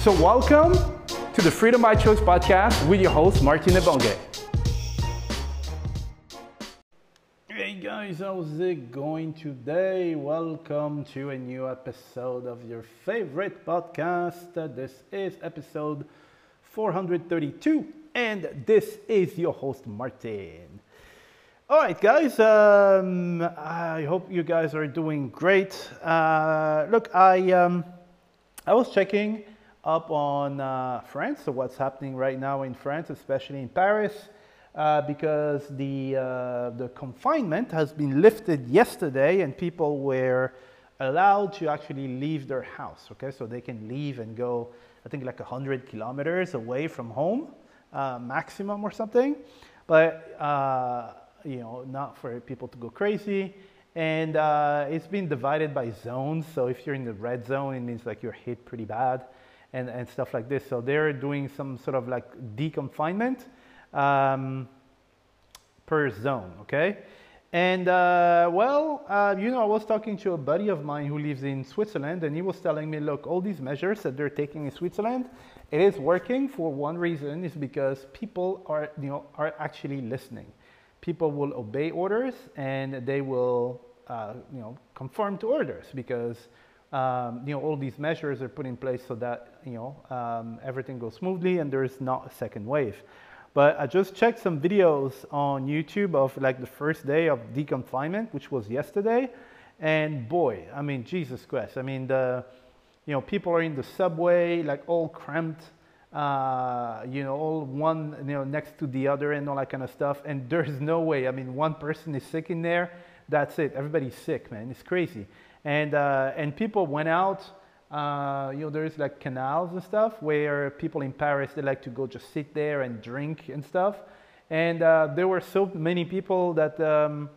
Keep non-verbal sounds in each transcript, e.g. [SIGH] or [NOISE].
So welcome to the Freedom by Choice podcast with your host, Martin Ebonge. Hey guys, how's it going today? Welcome to a new episode of your favorite podcast. This is episode 432, and this is your host, Martin. All right, guys, um, I hope you guys are doing great. Uh, look, I, um, I was checking up on uh, France, so what's happening right now in France, especially in Paris uh, because the, uh, the confinement has been lifted yesterday and people were allowed to actually leave their house. Okay, so they can leave and go, I think, like 100 kilometers away from home, uh, maximum or something. But, uh, you know, not for people to go crazy. And uh, it's been divided by zones. So if you're in the red zone, it means like you're hit pretty bad and, and stuff like this. So they're doing some sort of like deconfinement um, per zone, okay? And uh, well, uh, you know, I was talking to a buddy of mine who lives in Switzerland, and he was telling me, look, all these measures that they're taking in Switzerland, it is working for one reason, is because people are, you know, are actually listening. People will obey orders, and they will, uh, you know, conform to orders because, um, you know, all these measures are put in place so that, you know, um, everything goes smoothly and there's not a second wave. But I just checked some videos on YouTube of like the first day of deconfinement, which was yesterday. And boy, I mean, Jesus Christ. I mean, the, you know, people are in the subway, like all cramped, uh, you know, all one, you know, next to the other and all that kind of stuff. And there's no way. I mean, one person is sick in there. That's it. Everybody's sick, man. It's crazy. And, uh, and people went out uh, you know, there's like canals and stuff where people in Paris, they like to go just sit there and drink and stuff. And uh, there were so many people that um,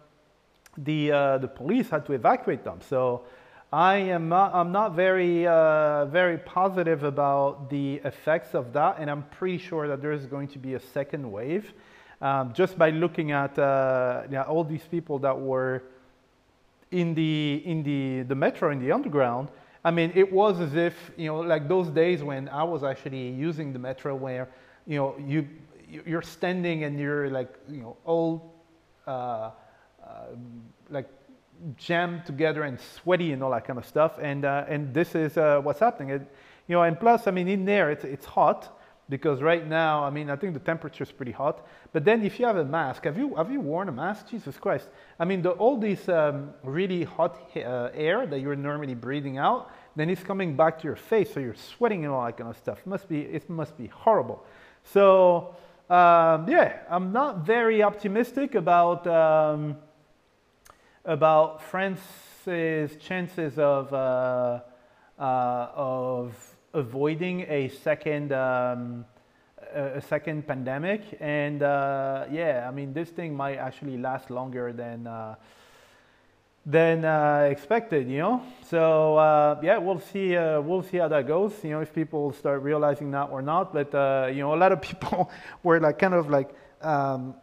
the, uh, the police had to evacuate them. So I am not, I'm not very, uh, very positive about the effects of that. And I'm pretty sure that there's going to be a second wave. Um, just by looking at uh, yeah, all these people that were in the, in the, the metro, in the underground, I mean, it was as if, you know, like those days when I was actually using the metro where, you know, you, you're standing and you're like, you know, all uh, uh, like jammed together and sweaty and all that kind of stuff. And, uh, and this is uh, what's happening. It, you know, and plus, I mean, in there, it's, it's hot because right now, I mean, I think the temperature is pretty hot. But then if you have a mask, have you, have you worn a mask? Jesus Christ. I mean, the, all this um, really hot uh, air that you're normally breathing out, then it's coming back to your face, so you're sweating and all that kind of stuff. Must be, it must be horrible. So, um, yeah, I'm not very optimistic about, um, about France's chances of, uh, uh, of avoiding a second um, a second pandemic. And uh, yeah i mean this thing might actually last longer than uh, than uh, expected you know? So uh, yeah we'll see uh, we'll see how that goes you know if people start realizing that or not. But uh, you know a lot of [LAUGHS] people were like kind of like um,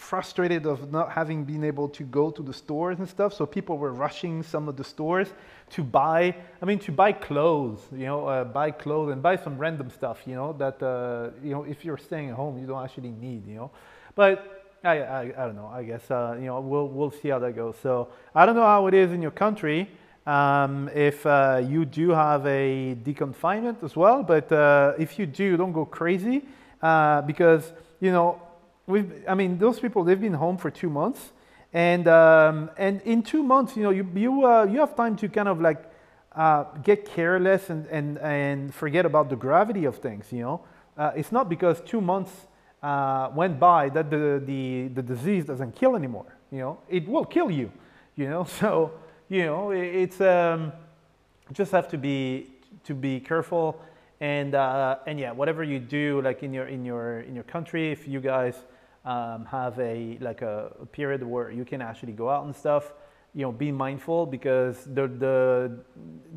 frustrated of not having been able to go to the stores and stuff. So people were rushing some of the stores to buy, I mean, to buy clothes, you know, uh, buy clothes and buy some random stuff, you know, that, uh, you know, if you're staying at home, you don't actually need, you know. But I, I, I don't know, I guess, uh, you know, we'll, we'll see how that goes. So I don't know how it is in your country. um, if uh, you do have a deconfinement as well. But uh, if you do, don't go crazy uh, because, you know, we've, I mean, those people, they've been home for two months. And, um, and in two months, you know, you, you, uh, you have time to kind of like uh, get careless and, and, and forget about the gravity of things, you know. Uh, it's not because two months went by that the, the, the disease doesn't kill anymore, you know. It will kill you, you know. [LAUGHS] So you know, it's um, just have to be to be careful and uh, and yeah, whatever you do, like in your in your in your country, if you guys um, have a like a, a, period where you can actually go out and stuff, you know, be mindful because the the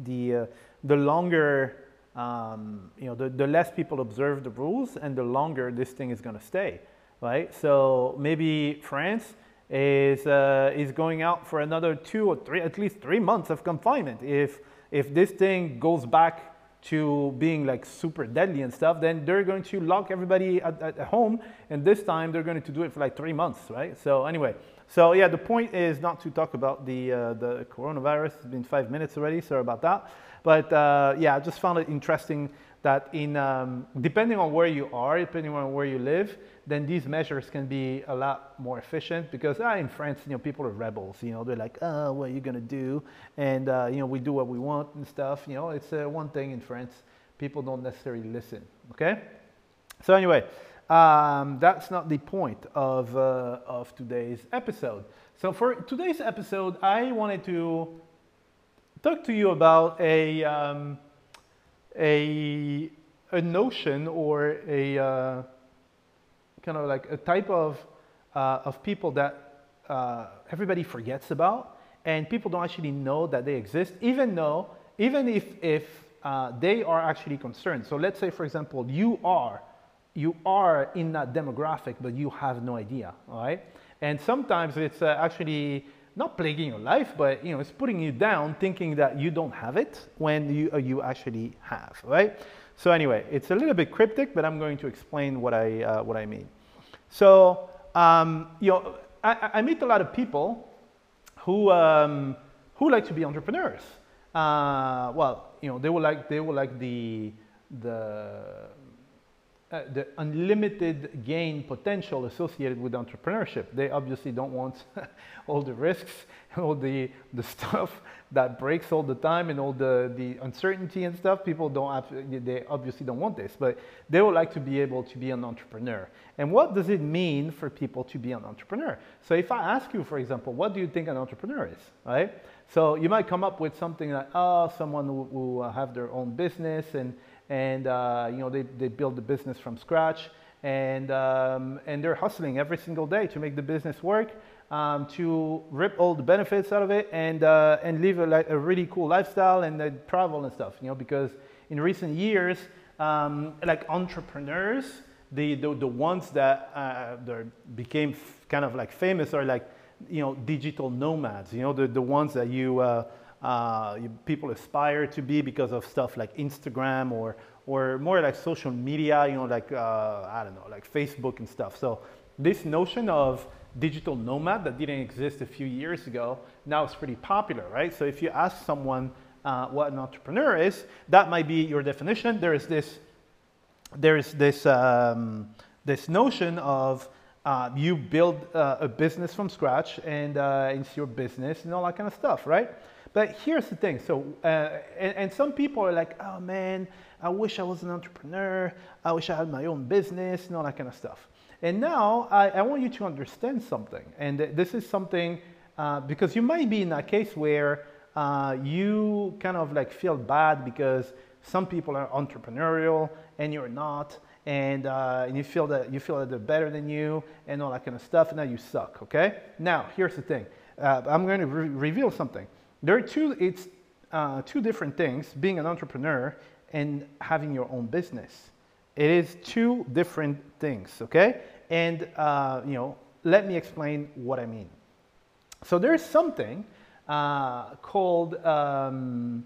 the uh, the longer um, you know the, the less people observe the rules and the longer this thing is going to stay, right? So maybe France is, uh, is going out for another two or three, at least three months of confinement. If, if this thing goes back to being like super deadly and stuff, then they're going to lock everybody at, at home. And this time they're going to do it for like three months, right? So anyway, so yeah, the point is not to talk about the, uh, the coronavirus. It's been five minutes already, sorry about that. But uh, yeah, I just found it interesting that in, um, depending on where you are, depending on where you live, then these measures can be a lot more efficient because ah, in France, you know, people are rebels. You know, they're like, oh, what are you gonna do? And uh, you know, we do what we want and stuff. You know, it's uh, one thing in France. People don't necessarily listen. Okay. So anyway, um, that's not the point of uh, of today's episode. So for today's episode, I wanted to talk to you about a um, a a notion or a uh, kind of like a type of, uh, of people that uh, everybody forgets about and people don't actually know that they exist, even though, even if, if uh, they are actually concerned. So let's say, for example, you are, you are in that demographic, but you have no idea, all right? And sometimes it's uh, actually not plaguing your life, but you know, it's putting you down thinking that you don't have it when you, uh, you actually have, right? So anyway, it's a little bit cryptic, but I'm going to explain what I, uh, what I mean. So, um, you know, I, I, meet a lot of people who, um, who like to be entrepreneurs. Uh, well, you know, they will like, they will like the, the, uh, the unlimited gain potential associated with entrepreneurship. They obviously don't want [LAUGHS] all the risks, all the, the [LAUGHS] stuff that breaks all the time and all the, the uncertainty and stuff. People don't have, they obviously don't want this, but they would like to be able to be an entrepreneur. And what does it mean for people to be an entrepreneur? So if I ask you, for example, what do you think an entrepreneur is, right? So you might come up with something like, oh, someone who, who have their own business and, and uh, you know, they, they build the business from scratch and, um, and they're hustling every single day to make the business work um, to rip all the benefits out of it and, uh, and live a, a, really cool lifestyle and uh, travel and stuff, you know, because in recent years, um, like entrepreneurs, the, the, the ones that uh, became kind of like famous are like, you know, digital nomads, you know, the, the ones that you, uh, people aspire to be because of stuff like Instagram or, or more like social media, you know, like, uh, I don't know, like Facebook and stuff. So this notion of digital nomad that didn't exist a few years ago, now it's pretty popular, right? So if you ask someone uh, what an entrepreneur is, that might be your definition. There is this, there is this, um, this notion of uh, you build uh, a business from scratch and uh, it's your business and all that kind of stuff, right? But here's the thing. So, uh, and, and, some people are like, oh man, I wish I was an entrepreneur. I wish I had my own business and all that kind of stuff. And now I, I want you to understand something. And this is something, uh, because you might be in a case where uh, you kind of like feel bad because some people are entrepreneurial and you're not. And, uh, and you feel that you feel that they're better than you and all that kind of stuff, and now you suck. Okay. Now here's the thing. Uh, I'm going to re reveal something. There are two. It's uh, two different things: being an entrepreneur and having your own business. It is two different things. Okay. And, uh, you know, let me explain what I mean. So there's something uh, called, um,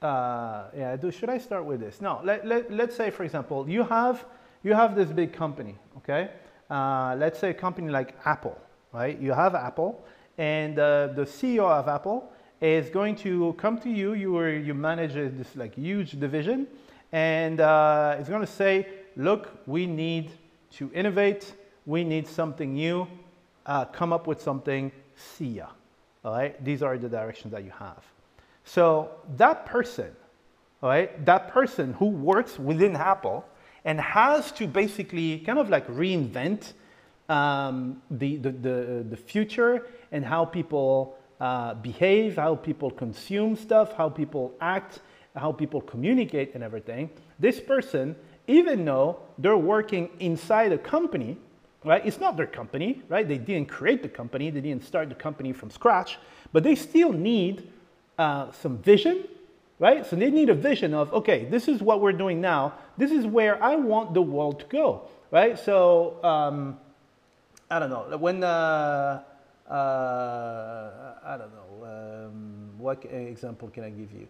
uh, yeah, do, should I start with this? No, let, let, let's say, for example, you have, you have this big company, okay? Uh, let's say a company like Apple, right? You have Apple, and uh, the CEO of Apple is going to come to you. You are, you manage this like huge division, and uh, it's going to say, "Look, we need to innovate. We need something new. Uh, come up with something. See ya." All right. These are the directions that you have. So that person, all right, that person who works within Apple and has to basically kind of like reinvent um, the, the, the, the, future and how people uh, behave, how people consume stuff, how people act, how people communicate and everything. This person, even though they're working inside a company, right? It's not their company, right? They didn't create the company, they didn't start the company from scratch, but they still need uh, some vision, right? So they need a vision of, okay, this is what we're doing now. This is where I want the world to go, right? So um, I don't know when uh, uh, I don't know um, what example can I give you?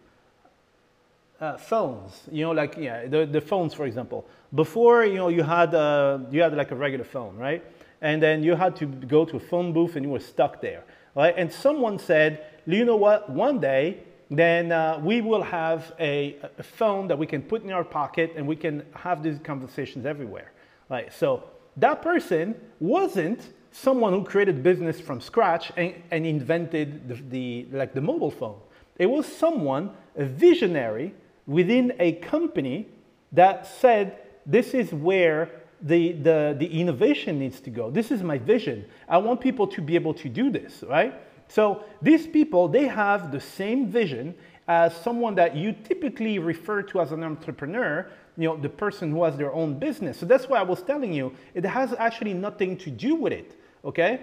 Uh, phones, you know, like yeah, the, the phones, for example. Before, you know, you had uh, you had like a regular phone, right? And then you had to go to a phone booth and you were stuck there, right? And someone said, you know what? One day, then uh, we will have a, a, phone that we can put in our pocket and we can have these conversations everywhere. Right? So that person wasn't someone who created business from scratch and, and invented the, the, like the mobile phone. It was someone, a visionary within a company that said, this is where the, the, the innovation needs to go. This is my vision. I want people to be able to do this, right? So these people, they have the same vision as someone that you typically refer to as an entrepreneur, you know, the person who has their own business. So that's why I was telling you, it has actually nothing to do with it, okay?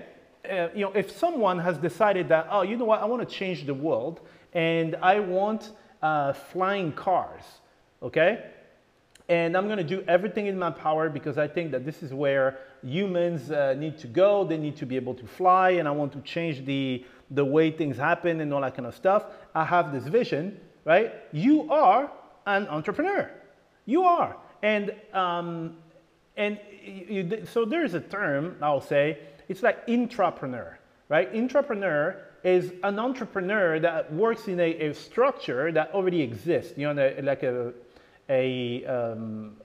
Uh, you know, if someone has decided that, oh, you know what, I want to change the world and I want uh, flying cars, okay? And I'm going to do everything in my power because I think that this is where humans uh, need to go. They need to be able to fly, and I want to change the, the way things happen and all that kind of stuff. I have this vision, right? You are an entrepreneur. You are. And, um, and you, so there's a term, I'll say, it's like intrapreneur, right? Intrapreneur is an entrepreneur that works in a, a structure that already exists, you know, like a, a, um,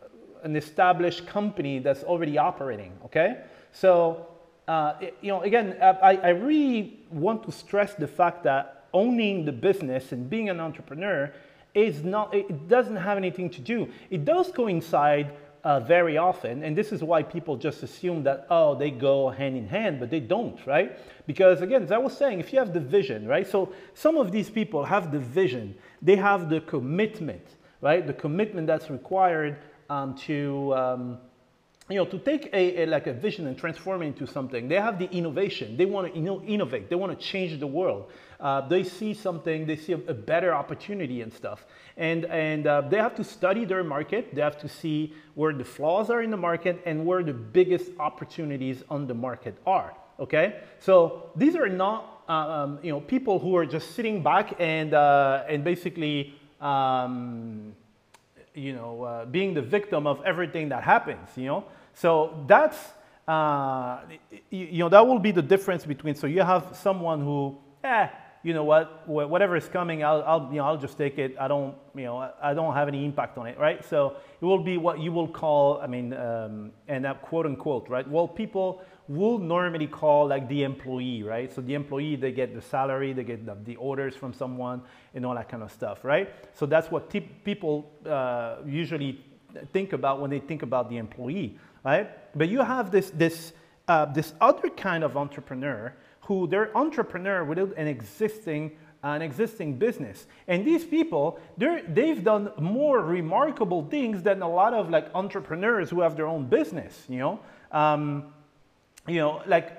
an established company that's already operating, okay? So, uh, you know, again, I, I really want to stress the fact that owning the business and being an entrepreneur is not, it doesn't have anything to do. It does coincide uh, very often, and this is why people just assume that, oh, they go hand in hand, but they don't, right? Because again, as I was saying, if you have the vision, right? So some of these people have the vision, they have the commitment, right? The commitment that's required um, to, um, you know, to take a, a, like a vision and transform it into something. They have the innovation. They want to innovate. They want to change the world. Uh, they see something. They see a, a, better opportunity and stuff. And and uh, they have to study their market. They have to see where the flaws are in the market and where the biggest opportunities on the market are. Okay. So these are not uh, um, you know people who are just sitting back and uh, and basically. Um, you know, uh, being the victim of everything that happens, you know. So that's, uh, you know, that will be the difference between, so you have someone who, eh, you know what, whatever is coming, I'll, I'll, you know, I'll just take it. I don't, you know, I don't have any impact on it, right? So it will be what you will call, I mean, um, and that quote unquote, right? Well, people will normally call like the employee, right? So the employee, they get the salary, they get the, the orders from someone and all that kind of stuff, right? So that's what people uh, usually think about when they think about the employee, right? But you have this, this, uh, this other kind of entrepreneur who they're entrepreneur without an existing an existing business. And these people, they've done more remarkable things than a lot of like entrepreneurs who have their own business, you know. Um, you know, like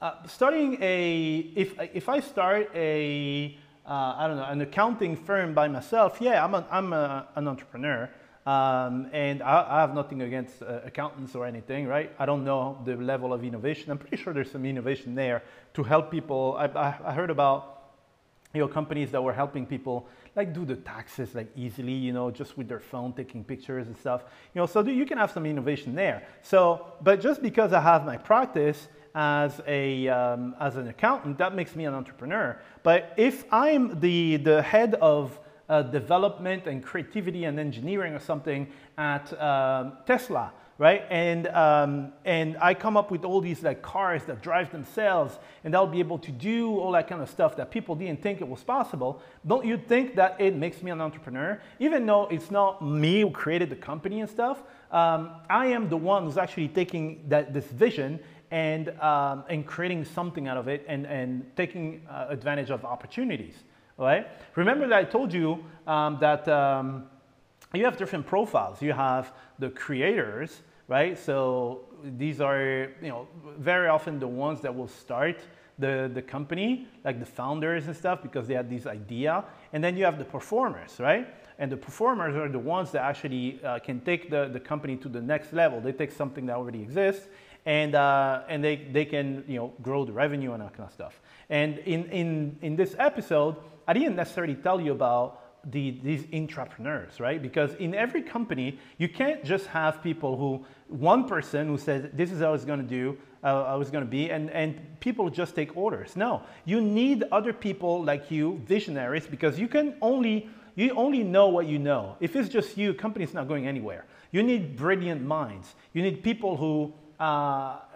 uh, starting a, if, if I start a, uh, I don't know, an accounting firm by myself, yeah, I'm, a, I'm a, an entrepreneur. Um, and I, I, have nothing against uh, accountants or anything, right? I don't know the level of innovation. I'm pretty sure there's some innovation there to help people. I, I, I heard about you know, companies that were helping people like do the taxes like easily, you know, just with their phone taking pictures and stuff. You know, so you can have some innovation there. So, but just because I have my practice, as, a, um, as an accountant, that makes me an entrepreneur. But if I'm the, the head of uh, development and creativity and engineering or something at um, Tesla, right? And, um, and I come up with all these like cars that drive themselves and I'll be able to do all that kind of stuff that people didn't think it was possible. Don't you think that it makes me an entrepreneur? Even though it's not me who created the company and stuff, um, I am the one who's actually taking that, this vision and, um, and creating something out of it and, and taking uh, advantage of opportunities, right? Remember that I told you um, that um, you have different profiles. You have the creators, right? So these are, you know, very often the ones that will start the, the company, like the founders and stuff, because they had this idea. And then you have the performers, right? And the performers are the ones that actually uh, can take the, the company to the next level. They take something that already exists and, uh, and they, they can, you know, grow the revenue and that kind of stuff. And in, in, in this episode, I didn't necessarily tell you about the, these entrepreneurs, right? Because in every company, you can't just have people who, one person who says, this is how it's to do, uh, I was going to be, and, and people just take orders. No, you need other people like you, visionaries, because you can only, you only know what you know. If it's just you, company's not going anywhere. You need brilliant minds. You need people who uh,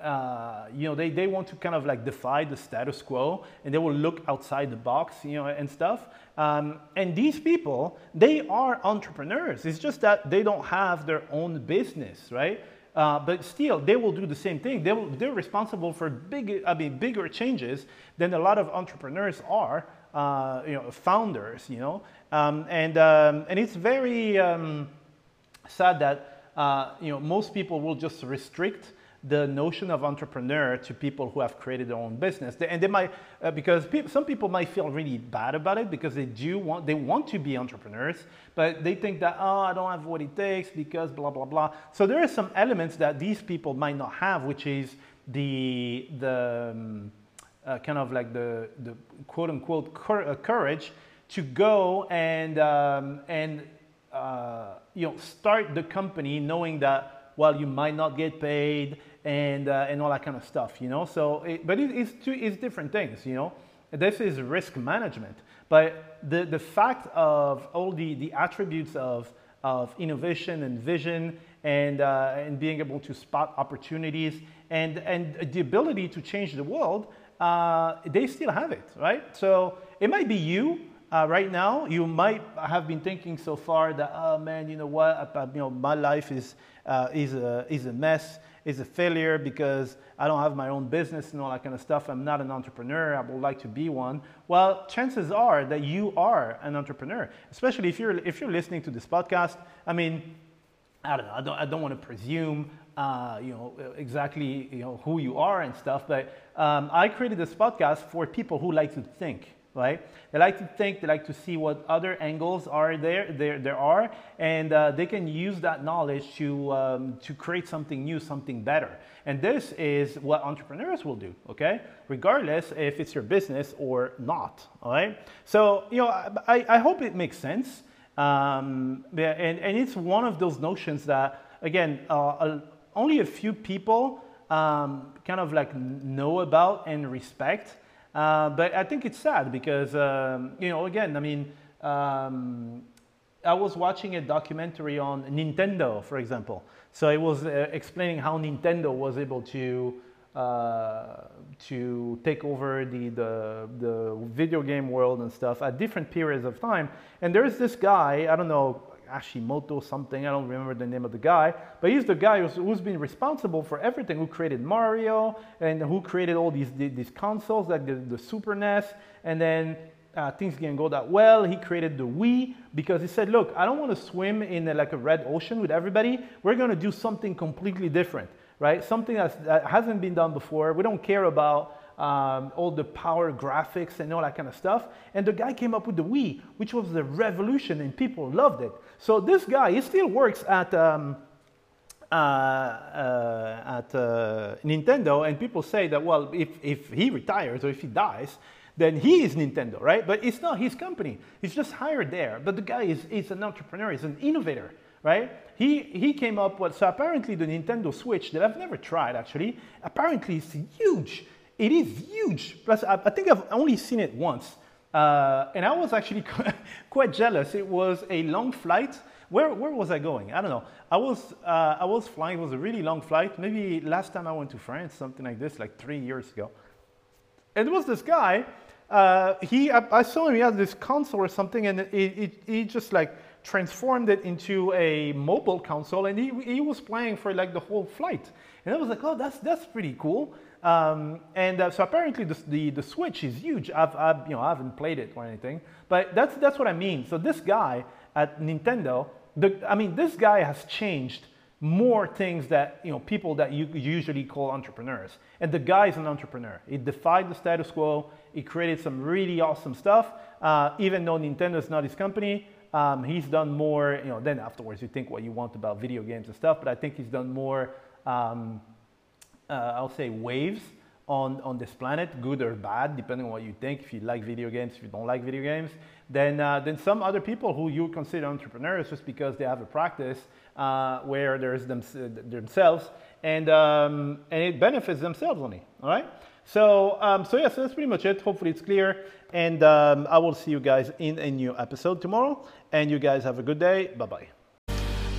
uh, you know, they, they want to kind of like defy the status quo and they will look outside the box, you know, and stuff. Um, and these people, they are entrepreneurs. It's just that they don't have their own business, right? Uh, but still, they will do the same thing. They will, they're responsible for big, I mean, bigger changes than a lot of entrepreneurs are, uh, you know, founders, you know. Um, and, um, and it's very um, sad that, uh, you know, most people will just restrict the notion of entrepreneur to people who have created their own business. and they might, uh, because some people might feel really bad about it because they do want, they want to be entrepreneurs, but they think that, oh, I don't have what it takes because blah, blah, blah. So there are some elements that these people might not have, which is the, the um, uh, kind of like the, the quote unquote uh, courage to go and, um, and uh, you know, start the company knowing that well, you might not get paid, and, uh, and all that kind of stuff, you know? So, it, but it, it's, two, it's different things, you know? This is risk management. But the, the fact of all the, the attributes of, of innovation and vision and, uh, and being able to spot opportunities and, and the ability to change the world, uh, they still have it, right? So it might be you uh, right now. You might have been thinking so far that, oh man, you know what, you know, my life is, uh, is, a, is a mess is a failure because I don't have my own business and all that kind of stuff. I'm not an entrepreneur. I would like to be one. Well, chances are that you are an entrepreneur, especially if you're, if you're listening to this podcast. I mean, I don't know. I don't, I don't want to presume, uh, you know, exactly, you know, who you are and stuff. But um, I created this podcast for people who like to think right? They like to think, they like to see what other angles are there, there, there are, and uh, they can use that knowledge to, um, to create something new, something better. And this is what entrepreneurs will do, okay? Regardless if it's your business or not, all right? So, you know, I, I hope it makes sense. Um, and, and it's one of those notions that, again, uh, only a few people um, kind of like know about and respect. Uh, but I think it's sad because, um, you know, again, I mean, um, I was watching a documentary on Nintendo, for example. So it was uh, explaining how Nintendo was able to uh, to take over the, the, the video game world and stuff at different periods of time. And there's this guy, I don't know, Hashimoto something, I don't remember the name of the guy, but he's the guy who's, who's been responsible for everything, who created Mario and who created all these, these consoles like the, the Super NES, and then uh, things didn't go that well. He created the Wii because he said, look, I don't want to swim in a, like a red ocean with everybody. We're going to do something completely different, right? Something that hasn't been done before. We don't care about um, all the power graphics and all that kind of stuff. And the guy came up with the Wii, which was the revolution and people loved it. So this guy, he still works at, um, uh, uh, at uh, Nintendo and people say that, well, if, if he retires or if he dies, then he is Nintendo, right? But it's not his company. He's just hired there. But the guy is, is an entrepreneur, he's an innovator, right? He, he came up with, so apparently the Nintendo Switch that I've never tried actually, apparently it's huge. It is huge. Plus, I, I think I've only seen it once. Uh, and I was actually [LAUGHS] quite jealous. It was a long flight. Where, where was I going? I don't know. I was, uh, I was flying. It was a really long flight. Maybe last time I went to France, something like this, like three years ago. And there was this guy. Uh, he, I, I, saw him. He had this console or something, and it, it, he just like transformed it into a mobile console, and he, he was playing for like the whole flight. And I was like, oh, that's that's pretty cool. Um, and uh, so apparently the, the, the, Switch is huge. I've, I've, you know, I haven't played it or anything, but that's, that's what I mean. So this guy at Nintendo, the, I mean, this guy has changed more things that, you know, people that you usually call entrepreneurs. And the guy is an entrepreneur. He defied the status quo. He created some really awesome stuff. Uh, even though Nintendo is not his company, um, he's done more, you know, then afterwards you think what you want about video games and stuff, but I think he's done more um, I'll say waves on, on this planet, good or bad, depending on what you think. If you like video games, if you don't like video games, then, uh, then some other people who you consider entrepreneurs just because they have a practice uh, where there's them, themselves and, um, and it benefits themselves only, all right? So, um, so yeah, so that's pretty much it. Hopefully it's clear. And um, I will see you guys in a new episode tomorrow. And you guys have a good day. Bye-bye.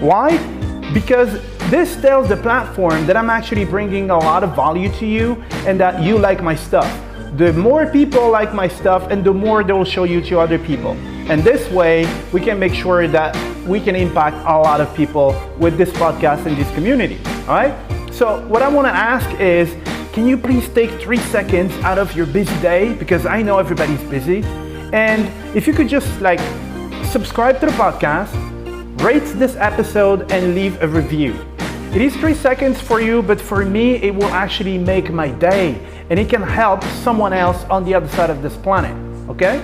Why? Because this tells the platform that I'm actually bringing a lot of value to you and that you like my stuff. The more people like my stuff and the more they'll show you to other people. And this way, we can make sure that we can impact a lot of people with this podcast and this community. All right? So, what I want to ask is can you please take three seconds out of your busy day? Because I know everybody's busy. And if you could just like subscribe to the podcast, rate this episode and leave a review. It is three seconds for you, but for me, it will actually make my day and it can help someone else on the other side of this planet. Okay?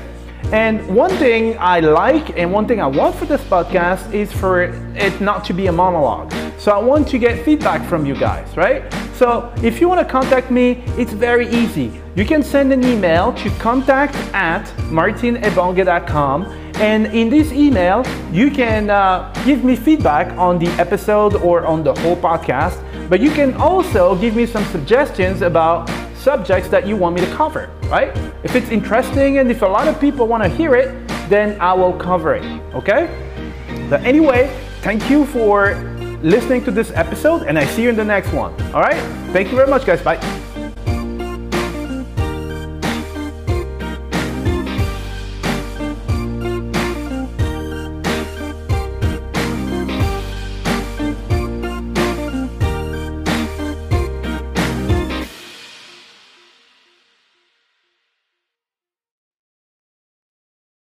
And one thing I like and one thing I want for this podcast is for it not to be a monologue. So I want to get feedback from you guys, right? So if you want to contact me, it's very easy. You can send an email to contact at martinebonge.com and in this email, you can uh, give me feedback on the episode or on the whole podcast, but you can also give me some suggestions about subjects that you want me to cover, right? If it's interesting and if a lot of people want to hear it, then I will cover it, okay? But anyway, thank you for listening to this episode and I see you in the next one, all right? Thank you very much, guys. Bye.